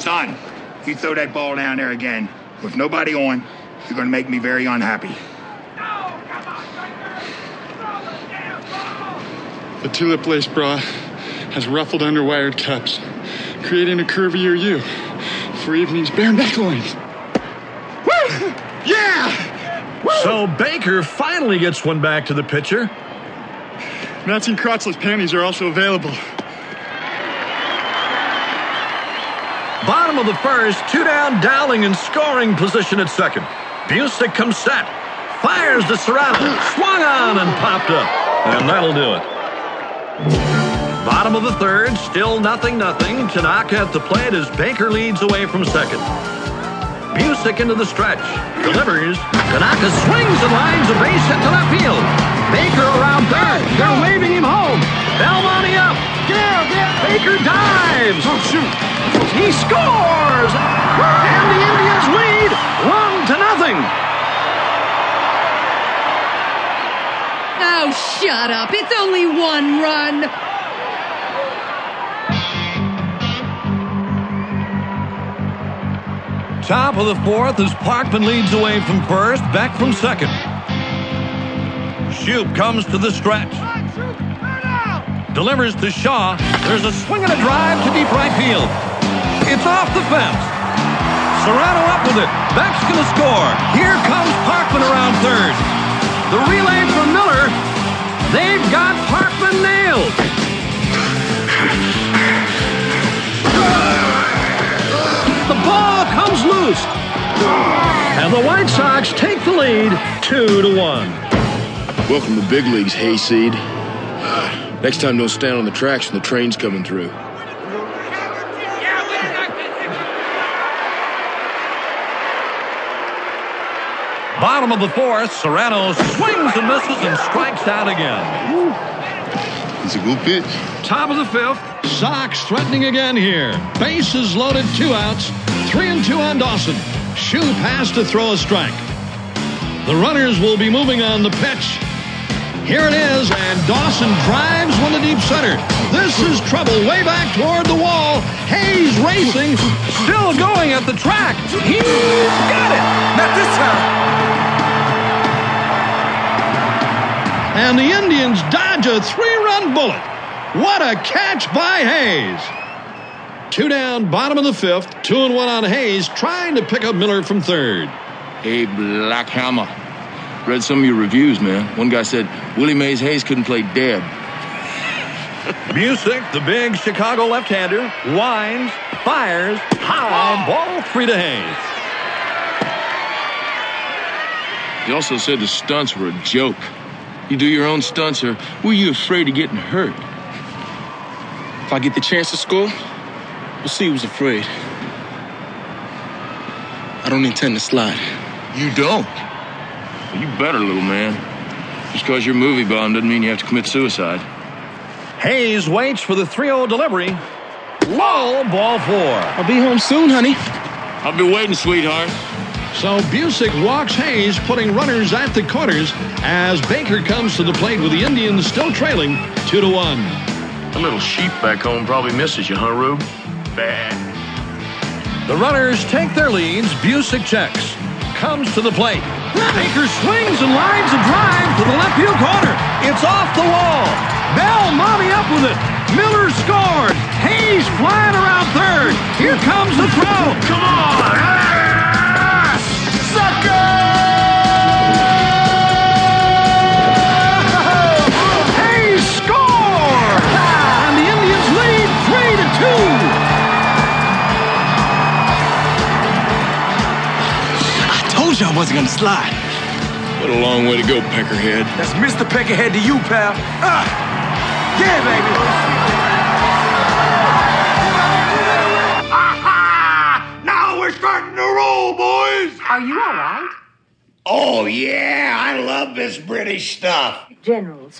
Son, if you throw that ball down there again. With nobody on, you're going to make me very unhappy. The tulip lace bra has ruffled underwired cups, creating a curvier U for evening's bare necklines. Woo! Yeah! Woo! So Baker finally gets one back to the pitcher. Matching crotchless panties are also available. Bottom of the first, two down, Dowling in scoring position at second. Busick comes set, fires to Cerrano, swung on and popped up, and that'll do it. Bottom of the third, still nothing, nothing. Tanaka at the plate as Baker leads away from second. Busick into the stretch, delivers. Tanaka swings and lines a base scores! And the Indians lead one to nothing. Oh, shut up. It's only one run. Top of the fourth as Parkman leads away from first, back from second. Shoop comes to the stretch. Delivers to Shaw. There's a swing and a drive to deep right field. It's off the fence. Cerrano up with it. Beck's going to score. Here comes Parkman around third. The relay from Miller. They've got Parkman nailed. The ball comes loose. And the White Sox take the lead 2 to 1. Welcome to big leagues, hayseed. Next time, don't stand on the tracks when the train's coming through. Bottom of the fourth, Cerrano swings and misses and strikes out again. It's a good pitch. Top of the fifth, Sox threatening again here. Bases loaded, two outs, three and two on Dawson. Shoop has to throw a strike. The runners will be moving on the pitch. Here it is, and Dawson drives one to deep center. This is trouble way back toward the wall. Hayes racing, still going at the track. He's got it. Not this time. And the Indians dodge a three-run bullet. What a catch by Hayes. Two down, bottom of the fifth. Two and one on Hayes, trying to pick up Miller from third. Hey, Black Hammer. Read some of your reviews, man. One guy said Willie Mays Hayes couldn't play dead. Music, the big Chicago left-hander, winds, fires, high, ball three to Hayes. He also said the stunts were a joke. You do your own stunts, or were you afraid of getting hurt? If I get the chance to score, we'll see who's afraid. I don't intend to slide. You don't? Well, you better, little man. Just because you're movie bound doesn't mean you have to commit suicide. Hayes waits for the 3-0 delivery. Low, ball four. I'll be home soon, honey. I'll be waiting, sweetheart. So Busick walks Hayes, putting runners at the corners as Baker comes to the plate with the Indians still trailing 2 to 1. The little sheep back home probably misses you, huh, Rube? Bad. The runners take their leads. Busick checks. Comes to the plate. Baker swings and lines a drive to the left field corner. It's off the wall. Belmonte up with it. Miller scored. Hayes flying around third. Here comes the throw. I told you I wasn't gonna slide. What a long way to go, Peckerhead. That's Mr. Peckerhead to you, pal. Ah! Yeah, baby. Now we're starting to roll, boys. Are you all right? Oh, yeah, I love this British stuff. General